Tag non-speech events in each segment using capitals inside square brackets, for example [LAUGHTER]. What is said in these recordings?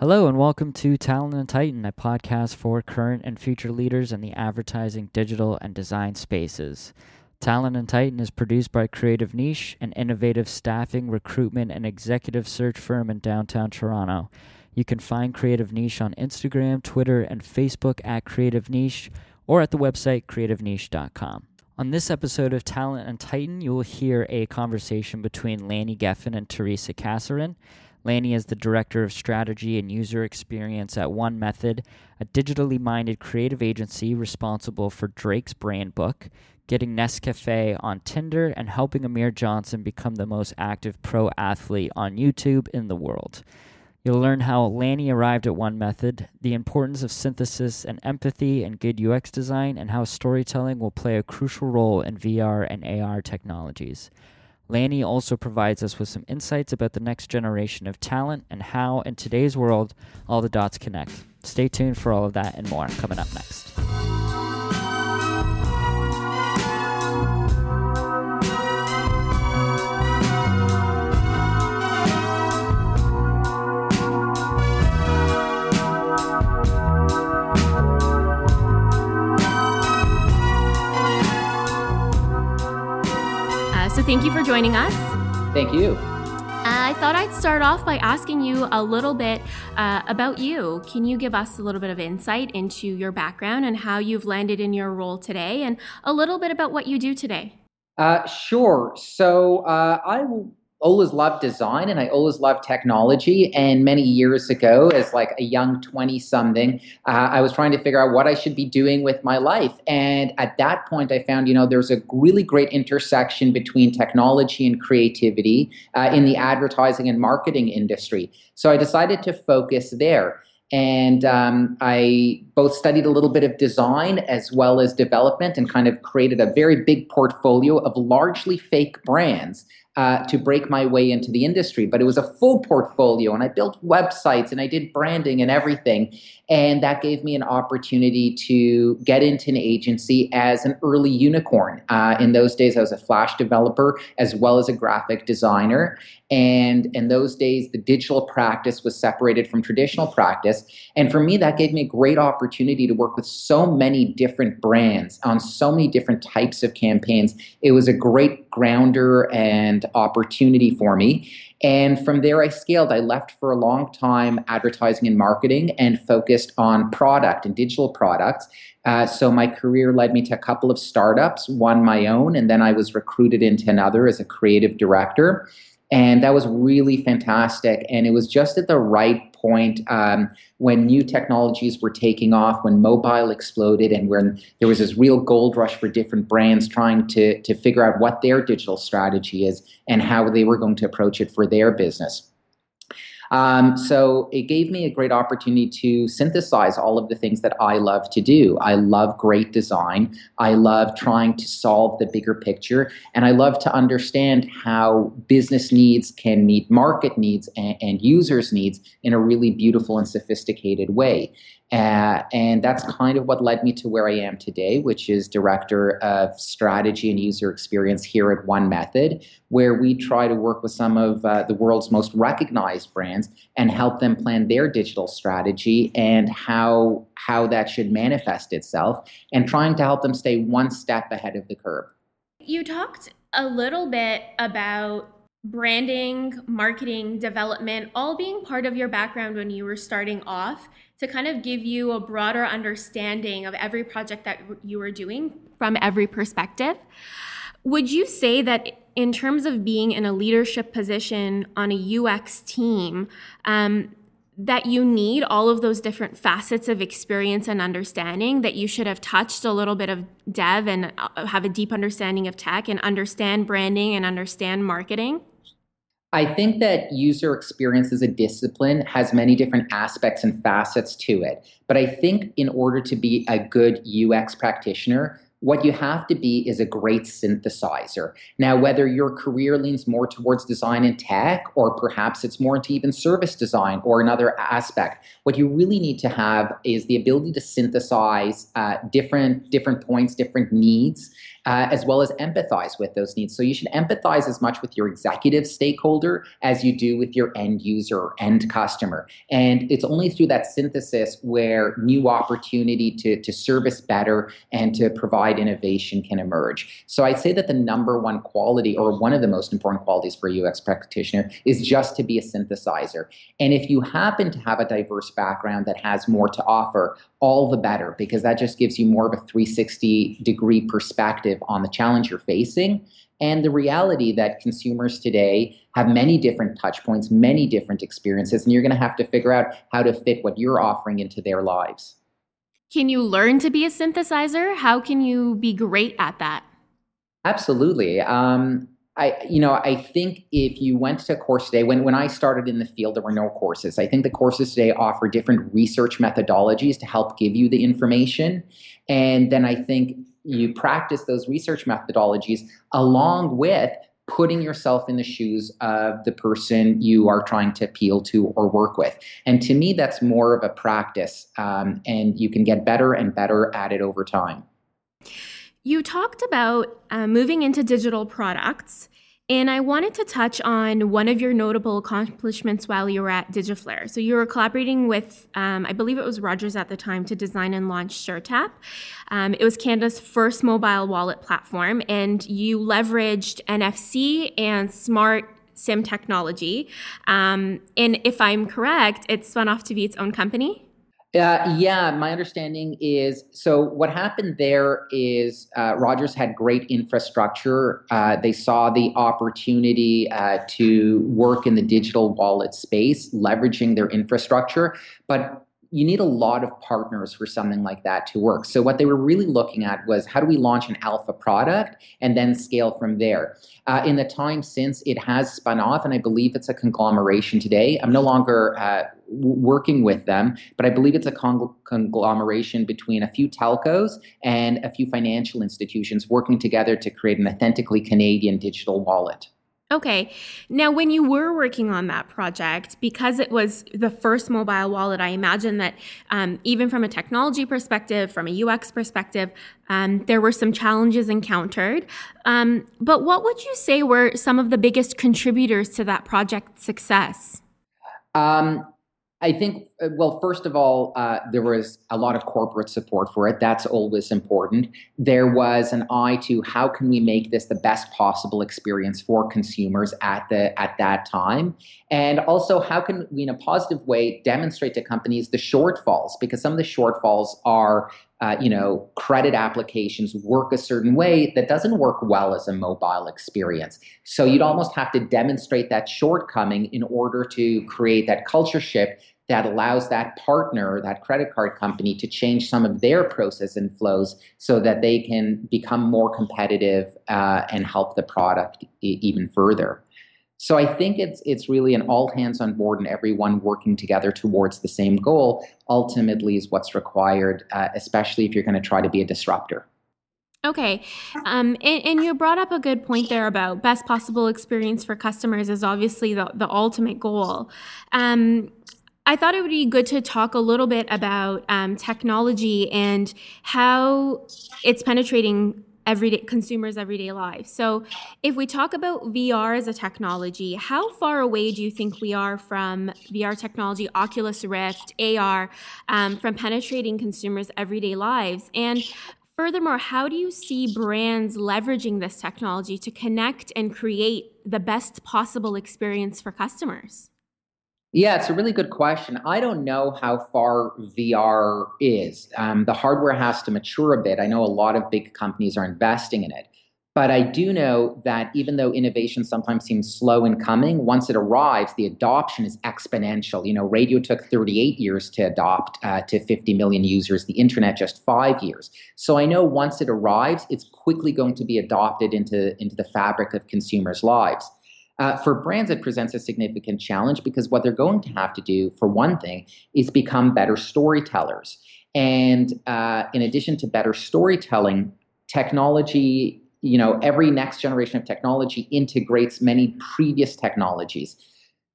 Hello, and welcome to Talent and Titan, a podcast for current and future leaders in the advertising, digital, and design spaces. Talent and Titan is produced by Creative Niche, an innovative staffing, recruitment, and executive search firm in downtown Toronto. You can find Creative Niche on Instagram, Twitter, and Facebook at Creative Niche or at the website creativeniche.com. On this episode of Talent and Titan, you will hear a conversation between Lanny Geffen and Teresa Casarin. Lanny is the Director of Strategy and User Experience at One Method, a digitally minded creative agency responsible for Drake's Brand Book, getting Nescafe on Tinder, and helping Amir Johnson become the most active pro athlete on YouTube in the world. You'll learn how Lanny arrived at One Method, the importance of synthesis and empathy and good UX design, and how storytelling will play a crucial role in VR and AR technologies. Lanny also provides us with some insights about the next generation of talent and how, in today's world, all the dots connect. Stay tuned for all of that and more coming up next. Thank you for joining us. Thank you. I thought I'd start off by asking you a little bit uh, about you. Can you give us a little bit of insight into your background and how you've landed in your role today, and a little bit about what you do today? Uh, sure. So uh, I always loved design and I always loved technology. And many years ago, as like a young 20 something, uh, I was trying to figure out what I should be doing with my life. And at that point, I found, you know, there's a really great intersection between technology and creativity uh, in the advertising and marketing industry. So I decided to focus there. And um, I both studied a little bit of design as well as development and kind of created a very big portfolio of largely fake brands uh, to break my way into the industry. But it was a full portfolio, and I built websites and I did branding and everything. And that gave me an opportunity to get into an agency as an early unicorn. Uh, in those days, I was a Flash developer as well as a graphic designer. And in those days, the digital practice was separated from traditional practice. And for me, that gave me a great opportunity to work with so many different brands on so many different types of campaigns. It was a great grounder and opportunity for me. And from there, I scaled. I left for a long time advertising and marketing and focused on product and digital products. Uh, so my career led me to a couple of startups, one my own, and then I was recruited into another as a creative director. And that was really fantastic. And it was just at the right point um, when new technologies were taking off, when mobile exploded, and when there was this real gold rush for different brands trying to, to figure out what their digital strategy is and how they were going to approach it for their business. Um, so it gave me a great opportunity to synthesize all of the things that I love to do. I love great design. I love trying to solve the bigger picture. And I love to understand how business needs can meet market needs and, and users' needs in a really beautiful and sophisticated way. Uh, and that's kind of what led me to where I am today, which is director of strategy and user experience here at One Method, where we try to work with some of uh, the world's most recognized brands and help them plan their digital strategy and how how that should manifest itself, and trying to help them stay one step ahead of the curve. You talked a little bit about branding, marketing, development, all being part of your background when you were starting off to kind of give you a broader understanding of every project that you were doing from every perspective. Would you say that in terms of being in a leadership position on a UX team, um, that you need all of those different facets of experience and understanding that you should have touched a little bit of dev and uh, have a deep understanding of tech and understand branding and understand marketing I think that user experience as a discipline has many different aspects and facets to it. But I think in order to be a good UX practitioner, what you have to be is a great synthesizer. Now, whether your career leans more towards design and tech, or perhaps it's more into even service design or another aspect, what you really need to have is the ability to synthesize uh, different different points, different needs, uh, as well as empathize with those needs. So you should empathize as much with your executive stakeholder as you do with your end user or end customer. And it's only through that synthesis where new opportunity to, to service better and to provide innovation can emerge. So I'd say that the number one quality, or one of the most important qualities for a UX practitioner, is just to be a synthesizer. And if you happen to have a diverse background that has more to offer, all the better, because that just gives you more of a 360 degree perspective on the challenge you're facing and the reality that consumers today have many different touch points, many different experiences, and you're going to have to figure out how to fit what you're offering into their lives. Can you learn to be a synthesizer? How can you be great at that? Absolutely. Um, I, you know, I think if you went to a course today, when, when I started in the field, there were no courses. I think the courses today offer different research methodologies to help give you the information. And then I think you practice those research methodologies along with putting yourself in the shoes of the person you are trying to appeal to or work with. And to me, that's more of a practice, um, and you can get better and better at it over time. You talked about uh, moving into digital products and I wanted to touch on one of your notable accomplishments while you were at Digiflare. So you were collaborating with, um, I believe it was Rogers at the time, to design and launch SureTap. Um, it was Canada's first mobile wallet platform, and you leveraged NFC and smart SIM technology. Um, and if I'm correct, it spun off to be its own company. Uh, yeah, my understanding is so. What happened there is uh, Rogers had great infrastructure. Uh, they saw the opportunity uh, to work in the digital wallet space, leveraging their infrastructure. But you need a lot of partners for something like that to work. So what they were really looking at was how do we launch an alpha product and then scale from there. Uh, in the time since, it has spun off, and I believe it's a conglomeration today. I'm no longer uh, working with them, but I believe it's a con- conglomeration between a few telcos and a few financial institutions working together to create an authentically Canadian digital wallet. Okay. Now, when you were working on that project, because it was the first mobile wallet, I imagine that um, even from a technology perspective, from a UX perspective, um, there were some challenges encountered. Um, but what would you say were some of the biggest contributors to that project success? Um, I think, uh, well, first of all, uh, there was a lot of corporate support for it. That's always important. There was an eye to how can we make this the best possible experience for consumers at the at that time, and also how can we, in a positive way, demonstrate to companies the shortfalls because some of the shortfalls are uh, you know, credit applications work a certain way that doesn't work well as a mobile experience. So you'd almost have to demonstrate that shortcoming in order to create that culture shift that allows that partner, that credit card company, to change some of their process and flows so that they can become more competitive uh, and help the product e- even further. So I think it's it's really an all hands on board and everyone working together towards the same goal. Ultimately, is what's required, uh, especially if you're going to try to be a disruptor. Okay. Um, and, and, you brought up a good point there about best possible experience for customers is obviously the, the ultimate goal. Um, I thought it would be good to talk a little bit about um, technology and how it's penetrating everyday consumers' everyday lives. So, if we talk about VR as a technology, how far away do you think we are from VR technology, Oculus Rift, AR, um, from penetrating consumers' everyday lives? And Furthermore, how do you see brands leveraging this technology to connect and create the best possible experience for customers? Yeah, it's a really good question. I don't know how far VR is. Um, the hardware has to mature a bit. I know a lot of big companies are investing in it. But I do know that even though innovation sometimes seems slow in coming, once it arrives, the adoption is exponential. You know, radio took 38 years to adopt uh, to 50 million users, the internet just five years. So I know once it arrives, it's quickly going to be adopted into, into the fabric of consumers' lives. Uh, for brands, it presents a significant challenge because what they're going to have to do, for one thing, is become better storytellers. And uh, in addition to better storytelling, technology, you know, every next generation of technology integrates many previous technologies.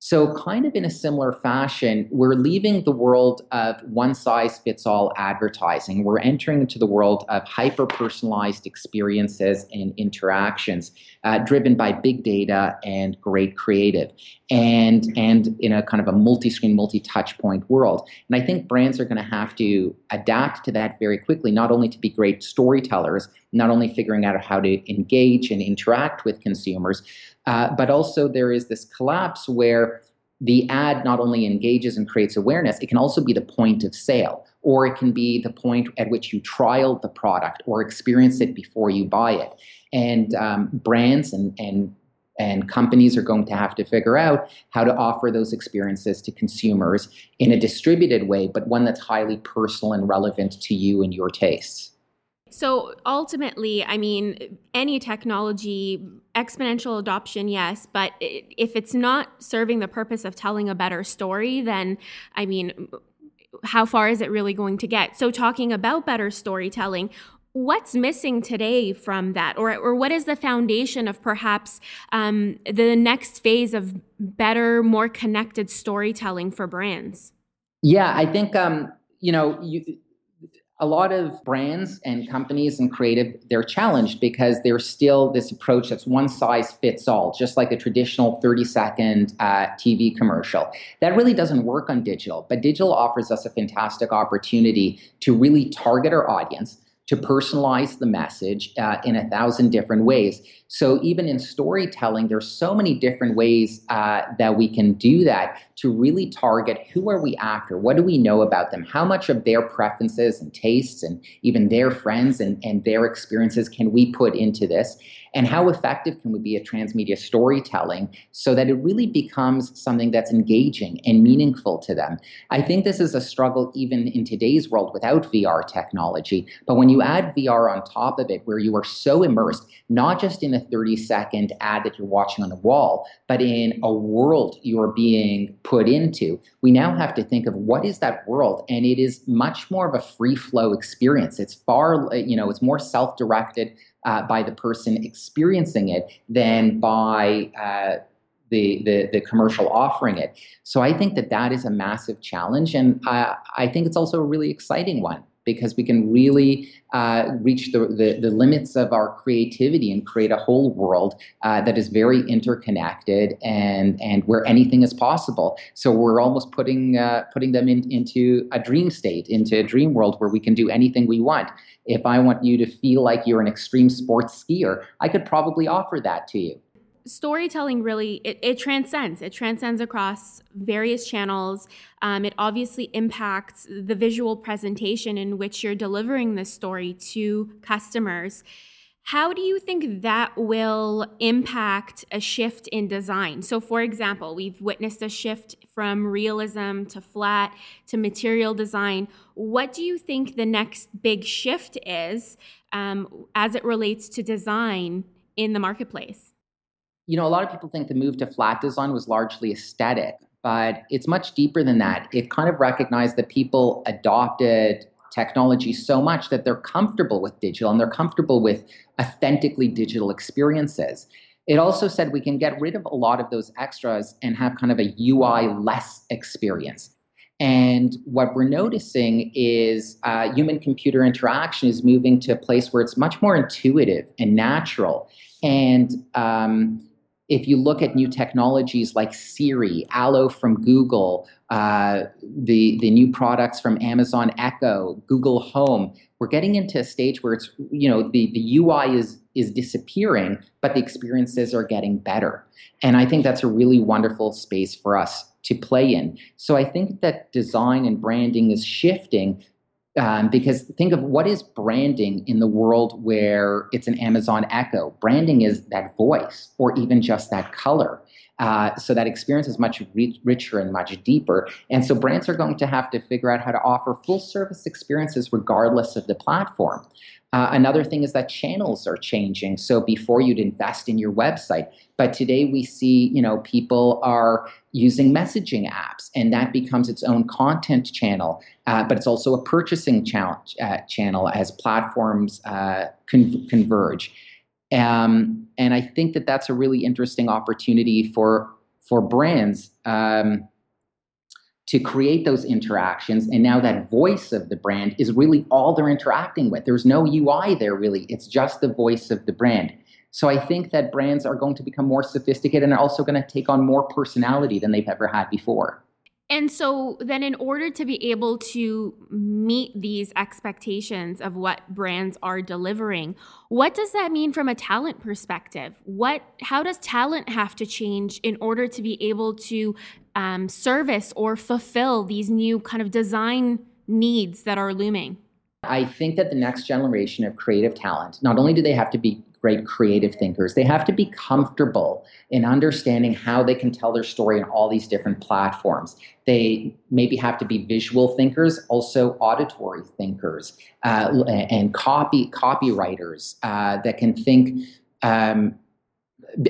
So, kind of in a similar fashion, we're leaving the world of one size fits all advertising. We're entering into the world of hyper personalized experiences and interactions uh, driven by big data and great creative, and, and in a kind of a multi screen, multi touch point world. And I think brands are going to have to adapt to that very quickly, not only to be great storytellers, not only figuring out how to engage and interact with consumers, uh, but also there is this collapse where the ad not only engages and creates awareness, it can also be the point of sale, or it can be the point at which you trial the product or experience it before you buy it. And um, brands and, and and companies are going to have to figure out how to offer those experiences to consumers in a distributed way, but one that's highly personal and relevant to you and your tastes. So ultimately, I mean, any technology, exponential adoption, yes, but if it's not serving the purpose of telling a better story, then I mean, how far is it really going to get? So, talking about better storytelling, what's missing today from that or, or what is the foundation of perhaps um, the next phase of better more connected storytelling for brands yeah i think um, you know you, a lot of brands and companies and creative they're challenged because there's still this approach that's one size fits all just like a traditional 30 second uh, tv commercial that really doesn't work on digital but digital offers us a fantastic opportunity to really target our audience to personalize the message uh, in a thousand different ways. So even in storytelling, there's so many different ways uh, that we can do that to really target who are we after? What do we know about them? How much of their preferences and tastes and even their friends and, and their experiences can we put into this? And how effective can we be at transmedia storytelling so that it really becomes something that's engaging and meaningful to them? I think this is a struggle even in today's world without VR technology. But when you add VR on top of it, where you are so immersed, not just in a 30 second ad that you're watching on the wall, but in a world you're being put into, we now have to think of what is that world? And it is much more of a free flow experience. It's far, you know, it's more self directed uh, by the person experiencing it than by uh, the, the, the commercial offering it. So I think that that is a massive challenge, and I, I think it's also a really exciting one because we can really uh, reach the, the, the, limits of our creativity and create a whole world uh, that is very interconnected and, and where anything is possible. So we're almost putting, uh, putting them in, into a dream state, into a dream world where we can do anything we want. If I want you to feel like you're an extreme sports skier, I could probably offer that to you storytelling really it, it, transcends. It transcends across various channels. Um, it obviously impacts the visual presentation in which you're delivering the story to customers. How do you think that will impact a shift in design? So for example we've witnessed a shift from realism to flat to material design. What do you think the next big shift is um, as it relates to design in the marketplace you know, a lot of people think the move to flat design was largely aesthetic, but it's much deeper than that. It kind of recognized that people adopted technology so much that they're comfortable with digital and they're comfortable with authentically digital experiences. It also said we can get rid of a lot of those extras and have kind of a UI less experience. And what we're noticing is uh, human computer interaction is moving to a place where it's much more intuitive and natural. And um, if you look at new technologies like Siri, Allo from Google, uh, the the new products from Amazon Echo, Google Home, we're getting into a stage where it's you know the the UI is is disappearing, but the experiences are getting better, and I think that's a really wonderful space for us to play in. So I think that design and branding is shifting um, because think of what is branding in the world where it's an Amazon Echo. Branding is that voice or even just that color. Uh, so that experience is much re- richer and much deeper. And so brands are going to have to figure out how to offer full service experiences regardless of the platform. Uh, another thing is that channels are changing. So before you'd invest in your website, but today we see, you know, people are using messaging apps, and that becomes its own content channel. Uh, but it's also a purchasing challenge, uh, channel as platforms uh, con- converge. Um, and I think that that's a really interesting opportunity for for brands um, to create those interactions. And now that voice of the brand is really all they're interacting with. There's no UI there really, it's just the voice of the brand. So I think that brands are going to become more sophisticated and are also going to take on more personality than they've ever had before. And so then in order to be able to meet these expectations of what brands are delivering, what does that mean from a talent perspective? What how does talent have to change in order to be able to um, service or fulfill these new kind of design needs that are looming? I think that the next generation of creative talent, not only do they have to be great creative thinkers. They have to be comfortable in understanding how they can tell their story in all these different platforms. They maybe have to be visual thinkers, also auditory thinkers, uh, and copy copywriters uh, that can think. Um,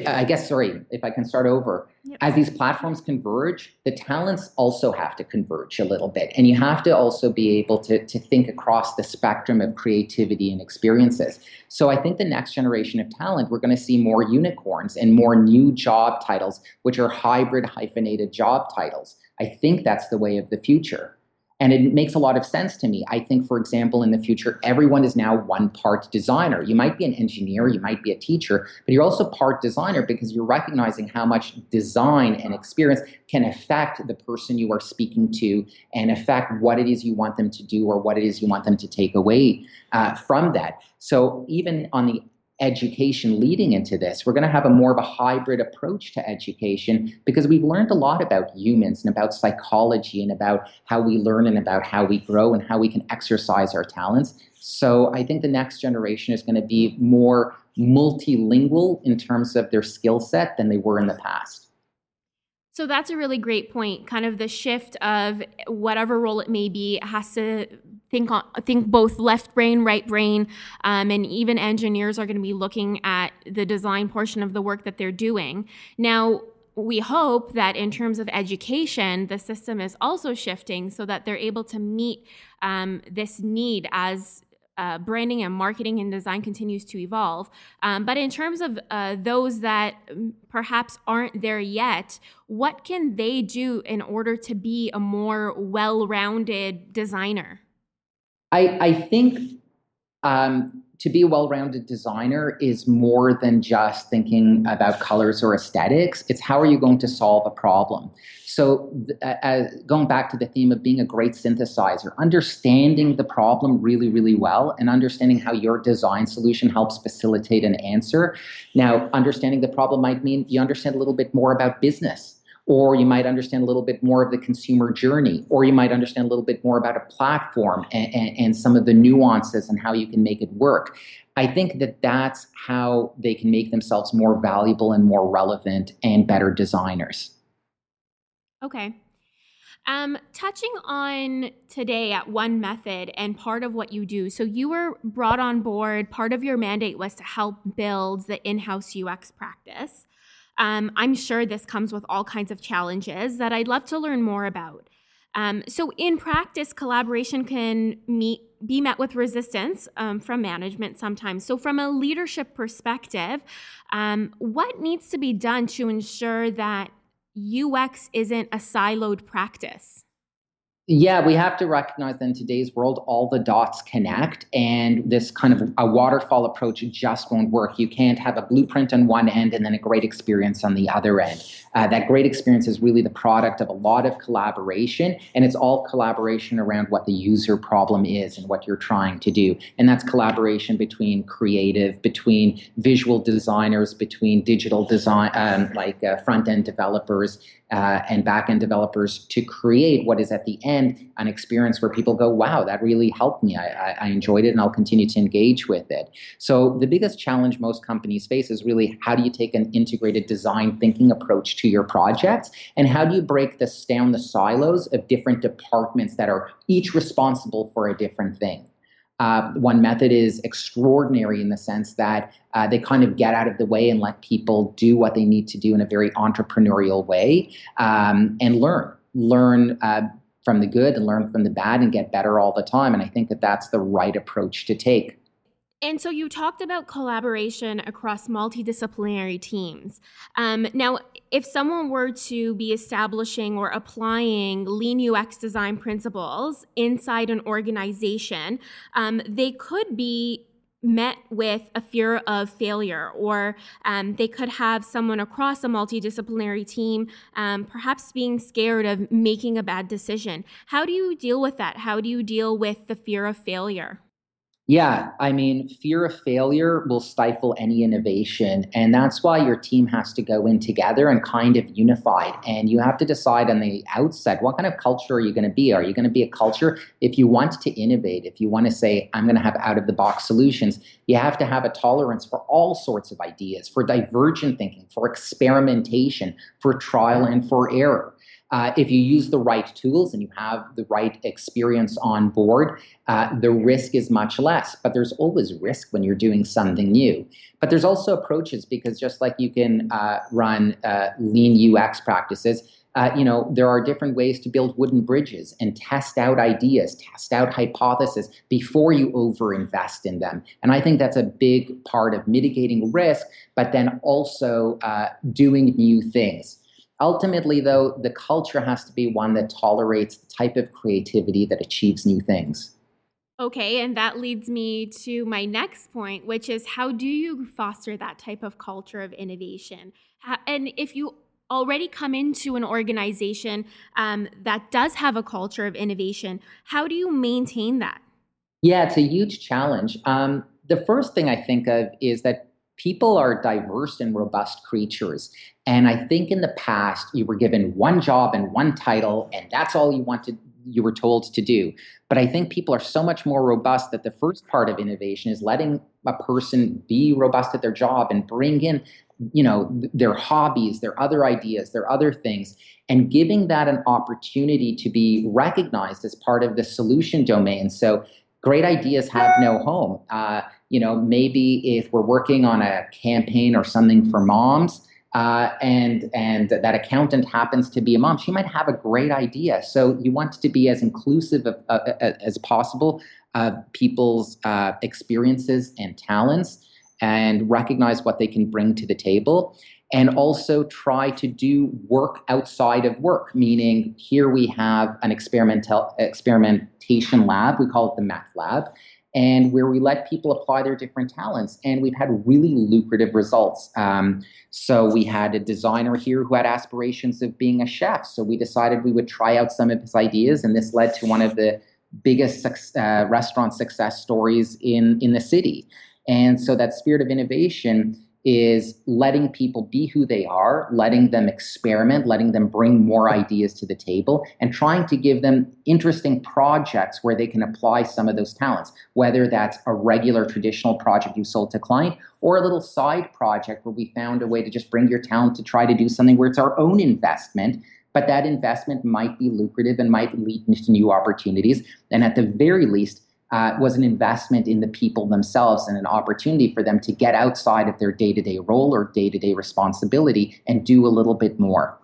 I guess, sorry, if I can start over. As these platforms converge, the talents also have to converge a little bit. And you have to also be able to, to think across the spectrum of creativity and experiences. So I think the next generation of talent, we're going to see more unicorns and more new job titles, which are hybrid hyphenated job titles. I think that's the way of the future. And it makes a lot of sense to me. I think, for example, in the future, everyone is now one part designer. You might be an engineer, you might be a teacher, but you're also part designer because you're recognizing how much design and experience can affect the person you are speaking to and affect what it is you want them to do or what it is you want them to take away uh, from that. So, even on the education leading into this. We're going to have a more of a hybrid approach to education because we've learned a lot about humans and about psychology and about how we learn and about how we grow and how we can exercise our talents. So I think the next generation is going to be more multilingual in terms of their skill set than they were in the past. So that's a really great point. Kind of the shift of whatever role it may be has to think think both left brain, right brain, um, and even engineers are going to be looking at the design portion of the work that they're doing. Now, we hope that in terms of education, the system is also shifting so that they're able to meet um, this need as uh, branding and marketing and design continues to evolve. Um, but in terms of uh, those that perhaps aren't there yet, what can they do in order to be a more well rounded designer? I, I think um, to be a well-rounded designer is more than just thinking about colors or aesthetics. It's how are you going to solve a problem? So uh, going back to the theme of being a great synthesizer understanding the problem really really well and understanding how your design solution helps facilitate an answer. Now understanding the problem might mean you understand a little bit more about business or you might understand a little bit more of the consumer journey, or you might understand a little bit more about a platform and, and, and, some of the nuances and how you can make it work. I think that that's how they can make themselves more valuable and more relevant and better designers. Okay. Um, touching on today at One Method and part of what you do. So, you were brought on board, part of your mandate was to help build the in house UX practice. Um, I'm sure this comes with all kinds of challenges that I'd love to learn more about. Um, so, in practice, collaboration can meet, be met with resistance um, from management sometimes. So, from a leadership perspective, um, what needs to be done to ensure that UX isn't a siloed practice? Yeah, we have to recognize that in today's world, all the dots connect, and this kind of a waterfall approach just won't work. You can't have a blueprint on one end and then a great experience on the other end. Uh, that great experience is really the product of a lot of collaboration, and it's all collaboration around what the user problem is and what you're trying to do. And that's collaboration between creative, between visual designers, between digital design, um, like uh, front end developers, uh, and backend developers to create what is at the end an experience where people go, wow, that really helped me. I, I, I, enjoyed it and I'll continue to engage with it. So, the biggest challenge most companies face is really how do you take an integrated design thinking approach to your projects and how do you break this down the silos of different departments that are each responsible for a different thing? Uh, one method is extraordinary in the sense that uh, they kind of get out of the way and let people do what they need to do in a very entrepreneurial way um, and learn. Learn uh, from the good and learn from the bad and get better all the time. And I think that that's the right approach to take. And so you talked about collaboration across multidisciplinary teams. Um, now, if someone were to be establishing or applying lean UX design principles inside an organization, um, they could be met with a fear of failure, or um, they could have someone across a multidisciplinary team um, perhaps being scared of making a bad decision. How do you deal with that? How do you deal with the fear of failure? Yeah, I mean, fear of failure will stifle any innovation. And that's why your team has to go in together and kind of unified. And you have to decide on the outset what kind of culture are you going to be? Are you going to be a culture? If you want to innovate, if you want to say, I'm going to have out of the box solutions, you have to have a tolerance for all sorts of ideas, for divergent thinking, for experimentation, for trial and for error. Uh, if you use the right tools and you have the right experience on board, uh, the risk is much less. But there's always risk when you're doing something new. But there's also approaches because just like you can uh, run uh, lean UX practices, uh, you know there are different ways to build wooden bridges and test out ideas, test out hypotheses before you overinvest in them. And I think that's a big part of mitigating risk, but then also uh, doing new things. Ultimately, though, the culture has to be one that tolerates the type of creativity that achieves new things. Okay, and that leads me to my next point, which is how do you foster that type of culture of innovation? And if you already come into an organization um, that does have a culture of innovation, how do you maintain that? Yeah, it's a huge challenge. Um, the first thing I think of is that people are diverse and robust creatures. And I think in the past, you were given one job and one title, and that's all you wanted, you were told to do. But I think people are so much more robust that the first part of innovation is letting a person be robust at their job and bring in you know their hobbies their other ideas their other things and giving that an opportunity to be recognized as part of the solution domain so great ideas have no home uh, you know, maybe if we're working on a campaign or something for moms, uh, and and that accountant happens to be a mom, she might have a great idea. So you want to be as inclusive of, uh, as possible of people's uh, experiences and talents, and recognize what they can bring to the table. And also try to do work outside of work, meaning here we have an experimental experimentation lab. We call it the math Lab and where we let people apply their different talents. And we've had really lucrative results. Um, so we had a designer here who had aspirations of being a chef. So we decided we would try out some of his ideas, and this led to one of the biggest uh, restaurant success stories in in the city. And so that spirit of innovation is letting people be who they are, letting them experiment, letting them bring more ideas to the table, and trying to give them interesting projects where they can apply some of those talents, whether that's a regular traditional project you sold to client or a little side project where we found a way to just bring your talent to try to do something where it's our own investment. But that investment might be lucrative and might lead to new opportunities. And at the very least, uh, was an investment in the people themselves and an opportunity for them to get outside of their day to day role or day to day responsibility and do a little bit more.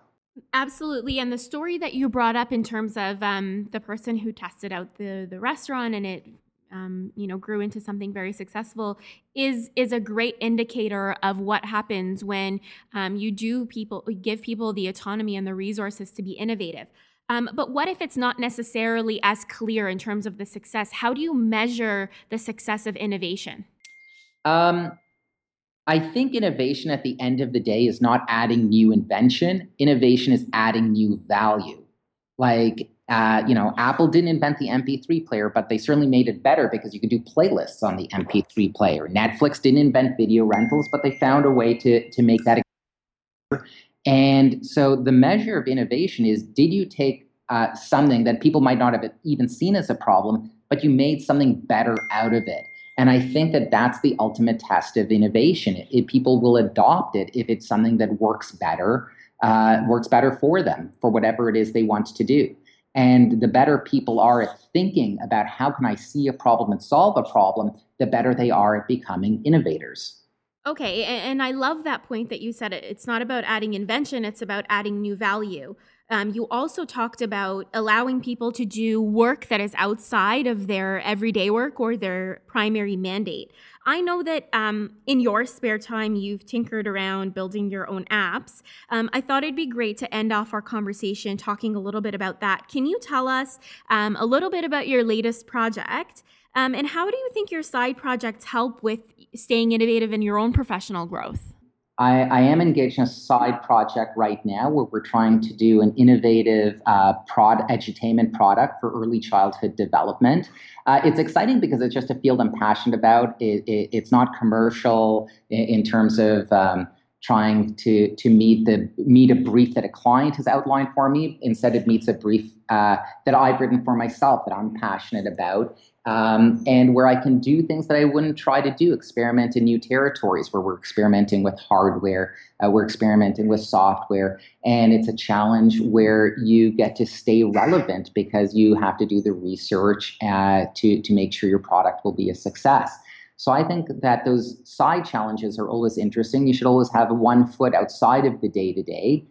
Absolutely. And the story that you brought up in terms of um, the person who tested out the, the restaurant and it um, you know grew into something very successful is is a great indicator of what happens when um, you do people give people the autonomy and the resources to be innovative um, but what if it's not necessarily as clear in terms of the success? How do you measure the success of innovation? Um, I think innovation at the end of the day is not adding new invention. Innovation is adding new value. Like, uh, you know, Apple didn't invent the MP3 player, but they certainly made it better because you could do playlists on the MP3 player. Netflix didn't invent video rentals, but they found a way to, to make that. And so the measure of innovation is did you take uh, something that people might not have even seen as a problem, but you made something better out of it? And I think that that's the ultimate test of innovation. If people will adopt it if it's something that works better, uh, works better for them for whatever it is they want to do. And the better people are at thinking about how can I see a problem and solve a problem, the better they are at becoming innovators. Okay, and I love that point that you said. It's not about adding invention; it's about adding new value. um, you also talked about allowing people to do work that is outside of their everyday work or their primary mandate. I know that um, in your spare time, you've tinkered around building your own apps. Um, I thought it'd be great to end off our conversation talking a little bit about that. Can you tell us um, a little bit about your latest project? Um, and how do you think your side projects help with staying innovative in your own professional growth? I, I, am engaged in a side project right now where we're trying to do an innovative uh, prod edutainment product for early childhood development. Uh, it's exciting because it's just a field I'm passionate about. It, it, it's not commercial in, in terms of um, trying to to meet the meet a brief that a client has outlined for me. Instead, it meets a brief uh, that I've written for myself that I'm passionate about, um, and where I can do things that I wouldn't try to do. Experiment in new territories where we're experimenting with hardware, uh, we're experimenting with software, and it's a challenge where you get to stay relevant because you have to do the research uh, to to make sure your product will be a success. So I think that those side challenges are always interesting. You should always have one foot outside of the day to day.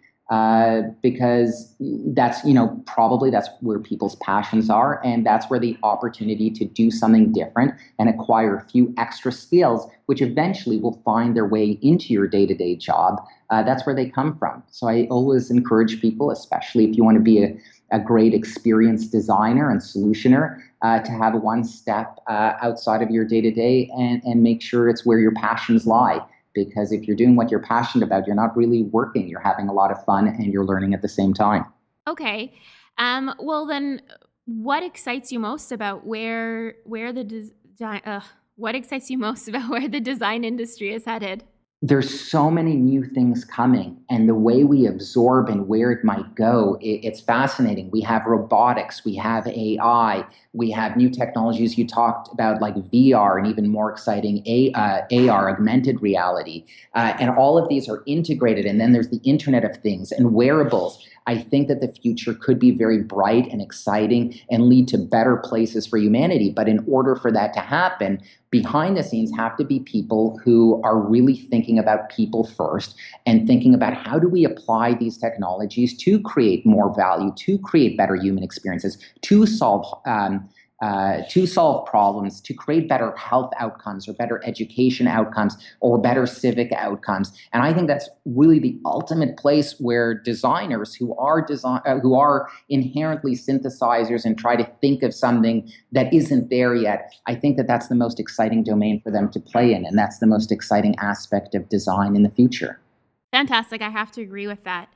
because that's you know probably that's where people's passions are and that's where the opportunity to do something different and acquire a few extra skills which eventually will find their way into your day-to-day job uh, that's where they come from so i always encourage people especially if you want to be a, a great experienced designer and solutioner uh, to have one step uh, outside of your day to day and make sure it's where your passions lie. Because if you're doing what you're passionate about, you're not really working. You're having a lot of fun and you're learning at the same time. Okay. Um, well, then, what excites you most about where where the design? Uh, what excites you most [LAUGHS] about where the design industry is headed? There's so many new things coming and the way we absorb and where it might go it, it's fascinating. We have robotics we have ai we have new technologies. You talked about like vr and even more exciting A, uh, ar augmented reality. Uh, and all of these are integrated and then there's the internet of things and wearables I think that the future could be very bright and exciting and lead to better places for humanity. But in order for that to happen, behind the scenes have to be people who are really thinking about people first and thinking about how do we apply these technologies to create more value, to create better human experiences, to solve. Um, uh, to solve problems, to create better health outcomes or better education outcomes or better civic outcomes. And I think that's really the ultimate place where designers who are design uh, who are inherently synthesizers and try to think of something that isn't there yet. I think that that's the most exciting domain for them to play in, and that's the most exciting aspect of design in the future. Fantastic! I have to agree with that.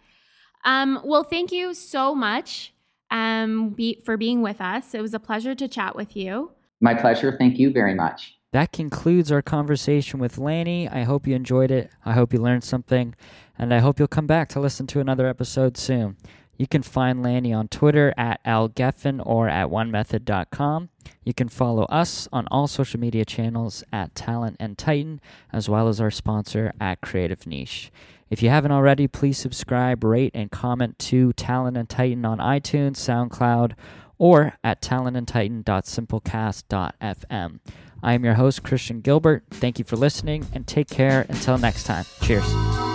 Um, well, thank you so much um, be, for being with us. It was a pleasure to chat with you. My pleasure. Thank you very much. That concludes our conversation with Lanny. I hope you enjoyed it. I hope you learned something. And I hope you'll come back to listen to another episode soon. You can find Lanny on Twitter at algeffen or at onemethod.com. You can follow us on all social media channels at Talent and Titan, as well as our sponsor at Creative Niche. If you haven't already, please subscribe, rate, and comment to Talent and Titan on iTunes, SoundCloud, or at talentandtitan.simplecast.fm. I am your host, Christian Gilbert. Thank you for listening and take care until next time. Cheers.